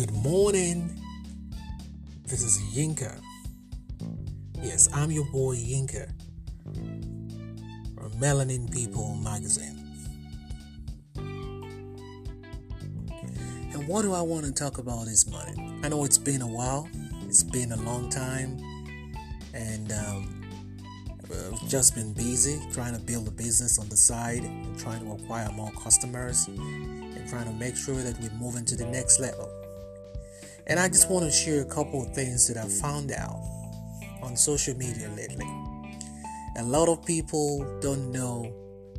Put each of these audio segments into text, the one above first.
Good morning. This is Yinka. Yes, I'm your boy Yinka from Melanin People magazine. And what do I want to talk about this morning? I know it's been a while, it's been a long time, and um, I've just been busy trying to build a business on the side and trying to acquire more customers and trying to make sure that we move into the next level. And I just want to share a couple of things that I found out on social media lately. A lot of people don't know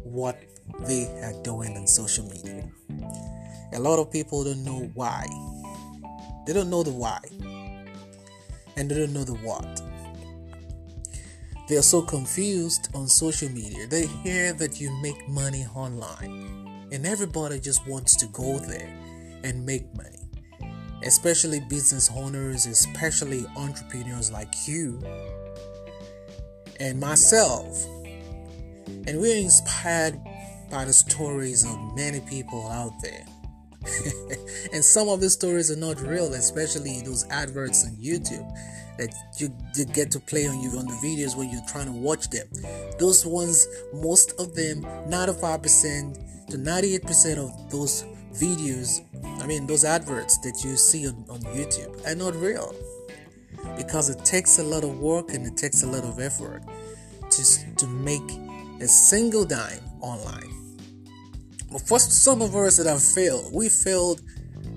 what they are doing on social media. A lot of people don't know why. They don't know the why. And they don't know the what. They are so confused on social media. They hear that you make money online, and everybody just wants to go there and make money especially business owners, especially entrepreneurs like you and myself. And we're inspired by the stories of many people out there. and some of the stories are not real, especially those adverts on YouTube that you, get to play on you on the videos when you're trying to watch them. Those ones, most of them, 95% to 98% of those videos, I mean, those adverts that you see on, on YouTube are not real because it takes a lot of work and it takes a lot of effort to, to make a single dime online. But for some of us that have failed, we failed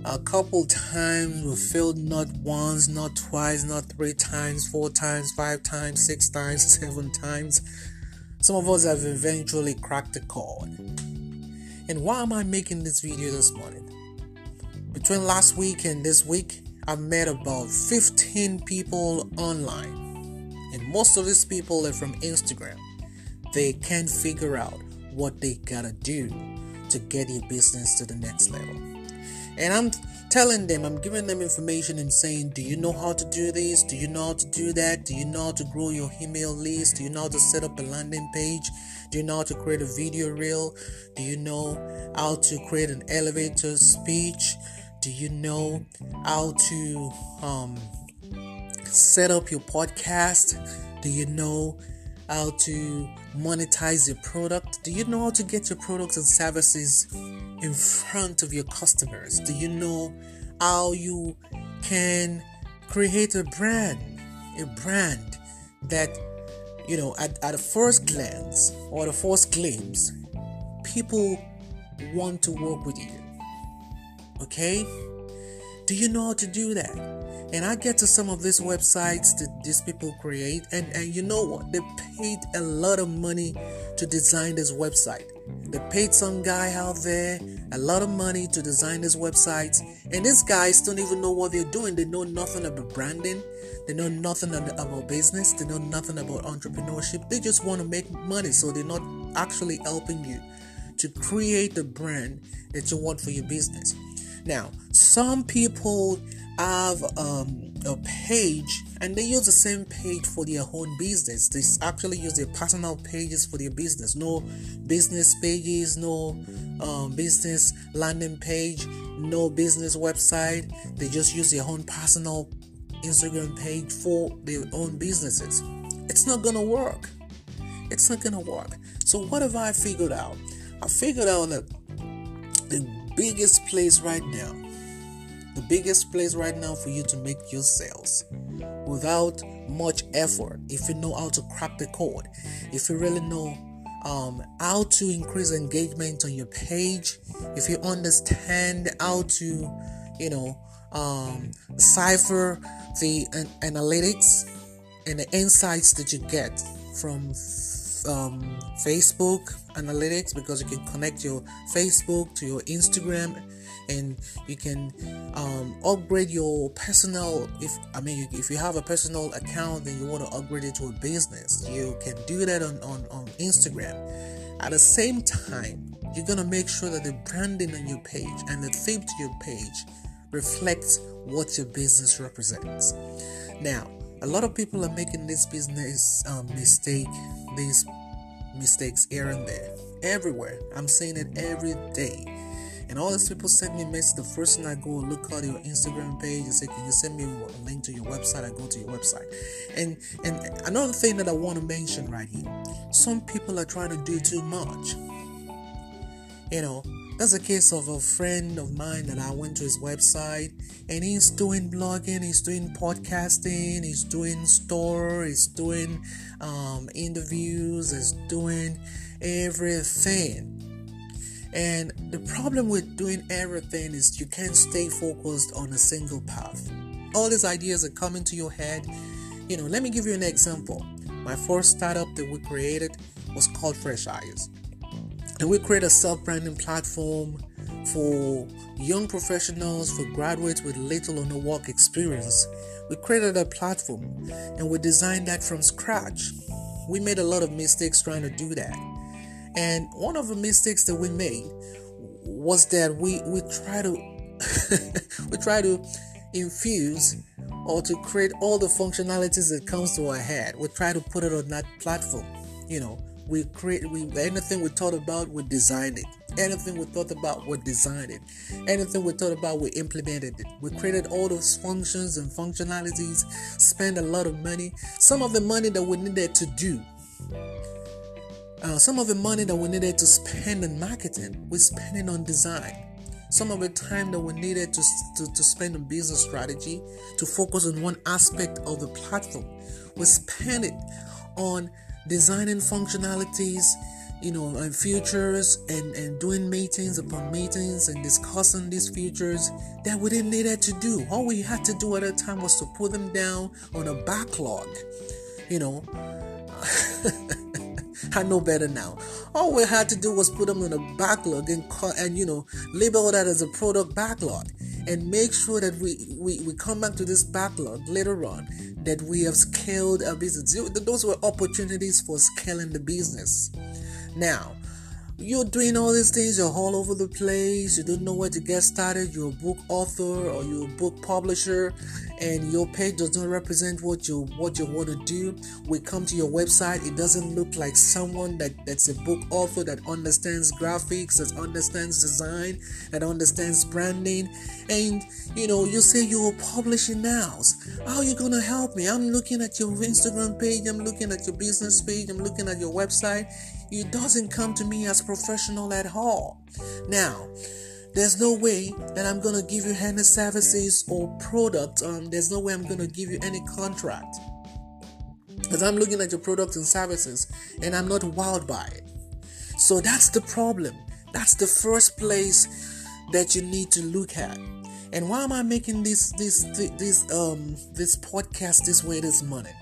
a couple times, we failed not once, not twice, not three times, four times, five times, six times, seven times. Some of us have eventually cracked the code. And why am I making this video this morning? Between last week and this week, I've met about 15 people online. And most of these people are from Instagram. They can't figure out what they gotta do to get your business to the next level. And I'm telling them, I'm giving them information and saying, Do you know how to do this? Do you know how to do that? Do you know how to grow your email list? Do you know how to set up a landing page? Do you know how to create a video reel? Do you know how to create an elevator speech? Do you know how to um, set up your podcast? Do you know how to monetize your product? Do you know how to get your products and services in front of your customers? Do you know how you can create a brand? A brand that you know, at, at the first glance or the first glimpse, people want to work with you. Okay? Do you know how to do that? And I get to some of these websites that these people create, and, and you know what? They paid a lot of money to design this website. They paid some guy out there a lot of money to design these websites, and these guys don't even know what they're doing. They know nothing about branding, they know nothing about business, they know nothing about entrepreneurship. They just want to make money, so they're not actually helping you to create the brand that you want for your business. Now, some people have um, a page and they use the same page for their own business. They actually use their personal pages for their business. No business pages, no um, business landing page, no business website. They just use their own personal Instagram page for their own businesses. It's not gonna work. It's not gonna work. So, what have I figured out? I figured out that the biggest place right now, the biggest place right now for you to make your sales without much effort, if you know how to crack the code, if you really know um, how to increase engagement on your page, if you understand how to, you know, um, cipher the an- analytics and the insights that you get from um, Facebook analytics because you can connect your Facebook to your Instagram and you can um, upgrade your personal if i mean if you have a personal account and you want to upgrade it to a business. You can do that on, on, on instagram. At the same time you're gonna make sure that the branding on your page and the theme to your page reflects what your business represents. Now a lot of people are making this business um, mistake these mistakes here and there everywhere i'm seeing it every day And all these people send me messages. The first thing I go look at your Instagram page and say, "Can you send me a link to your website?" I go to your website. And and another thing that I want to mention right here: some people are trying to do too much. You know, that's a case of a friend of mine that I went to his website and he's doing blogging, he's doing podcasting, he's doing store, he's doing um, interviews, he's doing everything. And the problem with doing everything is you can't stay focused on a single path. All these ideas are coming to your head. You know, let me give you an example. My first startup that we created was called Fresh Eyes and we create a self-branding platform for young professionals for graduates with little or no work experience. We created a platform and we designed that from scratch. We made a lot of mistakes trying to do that. And one of the mistakes that we made was that we we try to we try to infuse or to create all the functionalities that comes to our head. We try to put it on that platform you know we create we anything we thought about we designed it. Anything we thought about we designed it. Anything we thought about we implemented it. We created all those functions and functionalities spent a lot of money. Some of the money that we needed to do uh, some of the money that we needed to spend on marketing we spent it on design. Some of the time that we needed to, to, to spend on business strategy to focus on one aspect of the platform we spent it on designing functionalities you know and futures and and doing meetings upon meetings and discussing these futures that we didn't need to do. All we had to do at the time was to put them down on a backlog you know I know better now. All we had to do was put them in a backlog and and you know label that as a product backlog and make sure that we, we, we come back to this backlog later on that we have scaled our business. Those were opportunities for scaling the business. Now, you're doing all these things, you're all over the place, you don't know where to get started, you're a book author or you're a book publisher, and your page does not represent what you what you want to do. We come to your website, it doesn't look like someone that, that's a book author that understands graphics, that understands design, that understands branding, and you know, you say you're publishing now. How are you gonna help me? I'm looking at your Instagram page, I'm looking at your business page, I'm looking at your website it doesn't come to me as professional at all. Now, there's no way that I'm gonna give you any services or product. Um, there's no way I'm gonna give you any contract. Because I'm looking at your products and services and I'm not wowed by it. So that's the problem. That's the first place that you need to look at. And why am I making this this this um this podcast this way this morning?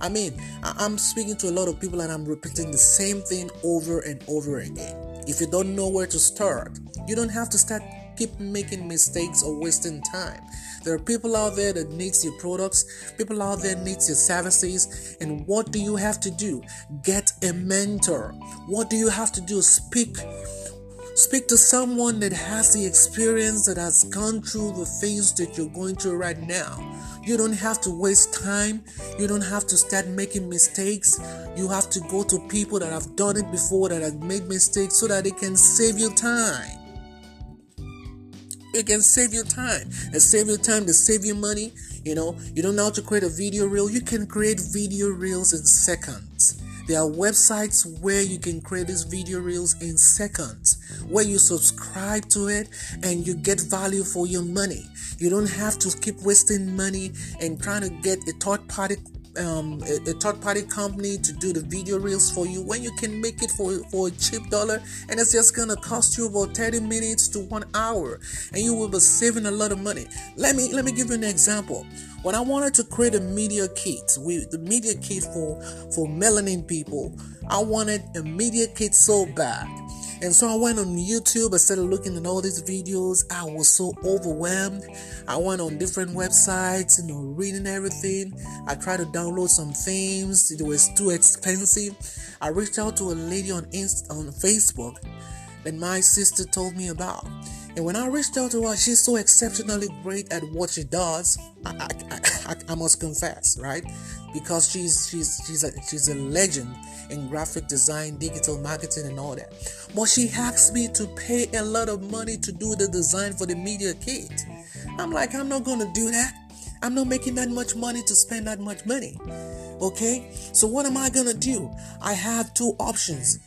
I mean, I'm speaking to a lot of people and I'm repeating the same thing over and over again. If you don't know where to start, you don't have to start keep making mistakes or wasting time. There are people out there that needs your products, people out there needs your services, and what do you have to do? Get a mentor. What do you have to do? Speak Speak to someone that has the experience that has gone through the things that you're going through right now. You don't have to waste time. You don't have to start making mistakes. You have to go to people that have done it before, that have made mistakes, so that they can save you time. It can save you time. And save you time to save you money. You know, you don't know how to create a video reel. You can create video reels in seconds. There are websites where you can create these video reels in seconds, where you subscribe to it and you get value for your money. You don't have to keep wasting money and trying to get a third party um, a, a, third party company to do the video reels for you when you can make it for, for a cheap dollar. And it's just gonna cost you about 30 minutes to one hour. And you will be saving a lot of money. Let me let me give you an example. When i wanted to create a media kit with the media kit for for melanin people i wanted a media kit so bad and so I went on YouTube, I started looking at all these videos. I was so overwhelmed. I went on different websites, you know, reading everything. I tried to download some themes, it was too expensive. I reached out to a lady on Inst- on Facebook that my sister told me about. And when I reached out to her, she's so exceptionally great at what she does. I, I, I, I must confess, right? Because she's she's she's a she's a legend in graphic design, digital marketing, and all that. But she asked me to pay a lot of money to do the design for the media kit. I'm like, I'm not gonna do that. I'm not making that much money to spend that much money. Okay? So what am I gonna do? I have two options.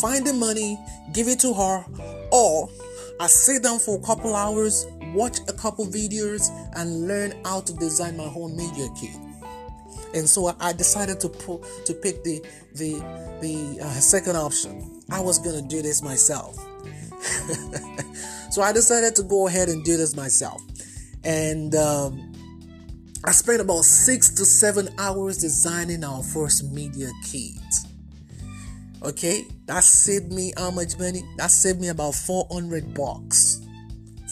Find the money, give it to her, or I sit down for a couple hours, watch a couple videos, and learn how to design my own media kit. And so I decided to pull, to pick the the the uh, second option. I was gonna do this myself. so I decided to go ahead and do this myself. And um, I spent about six to seven hours designing our first media kit. Okay, that saved me how much money? That saved me about 400 bucks.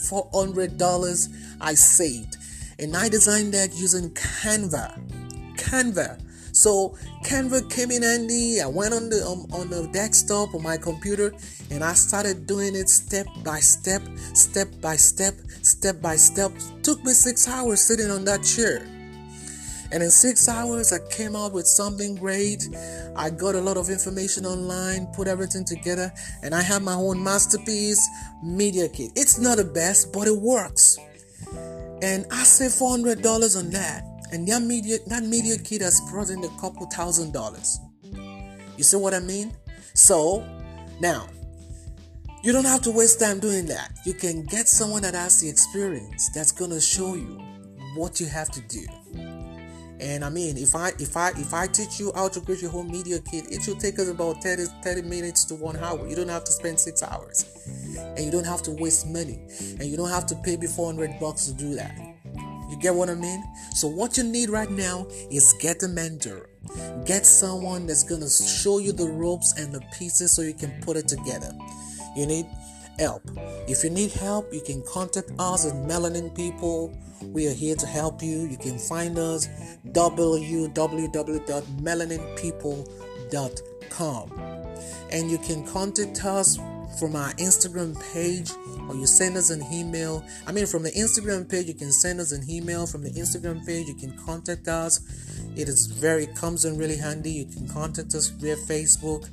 $400 I saved. And I designed that using Canva. Canva. So Canva came in handy. I went on the um, on the desktop on my computer and I started doing it step by step, step by step, step by step. Took me six hours sitting on that chair. And in six hours, I came out with something great. I got a lot of information online, put everything together, and I have my own masterpiece media kit. It's not the best, but it works. And I saved $400 on that. And that media, that media kit has brought in a couple thousand dollars. You see what I mean? So, now, you don't have to waste time doing that. You can get someone that has the experience that's to show you what you have to do. And I mean, if I if I if I teach you how to create your whole media kit, it should take us about 30, 30 minutes to one hour. You don't have to spend six hours, and you don't have to waste money, and you don't have to pay me 400 bucks to do that. Get what I mean? So what you need right now is get a mentor. Get someone that's gonna show you the ropes and the pieces so you can put it together. You need help. If you need help, you can contact us at Melanin People. We are here to help you. You can find us www.melaninpeople.com and you can contact us from our Instagram page or you send us an email. I mean, from the Instagram page, you can send us an email. From the Instagram page, you can contact us. It is very comes in really handy. You can contact us via Facebook,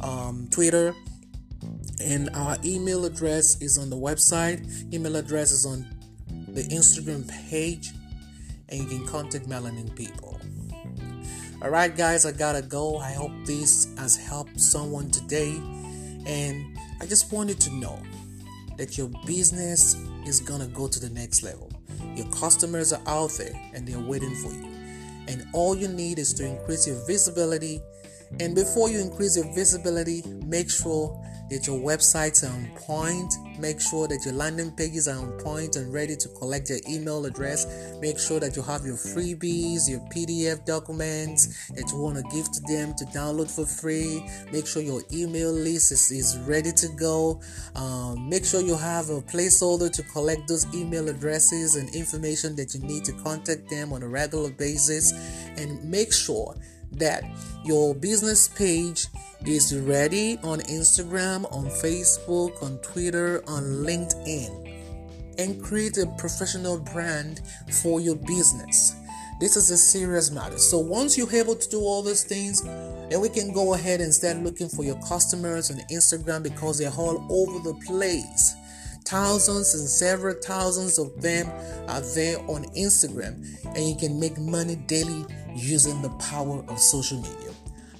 um, Twitter, and our email address is on the website. Email address is on the Instagram page, and you can contact Melanin People. All right, guys, I gotta go. I hope this has helped someone today, and I just wanted to know that your business is gonna go to the next level. Your customers are out there and they're waiting for you. And all you need is to increase your visibility. And before you increase your visibility, make sure that your websites are on point. Make sure that your landing pages are on point and ready to collect your email address. Make sure that you have your freebies, your PDF documents that you want to give to them to download for free. Make sure your email list is, is ready to go. Um, make sure you have a placeholder to collect those email addresses and information that you need to contact them on a regular basis. And make sure that your business page is ready on Instagram, on Facebook, on Twitter, on LinkedIn, and create a professional brand for your business. This is a serious matter. So once you're able to do all those things, then we can go ahead and start looking for your customers on Instagram because they're all over the place. Thousands and several thousands of them are there on Instagram, and you can make money daily using the power of social media.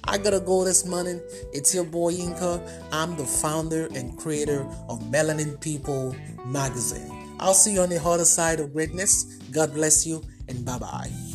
I gotta go this morning. It's your boy Yinka. I'm the founder and creator of Melanin People magazine. I'll see you on the other side of greatness. God bless you and bye bye.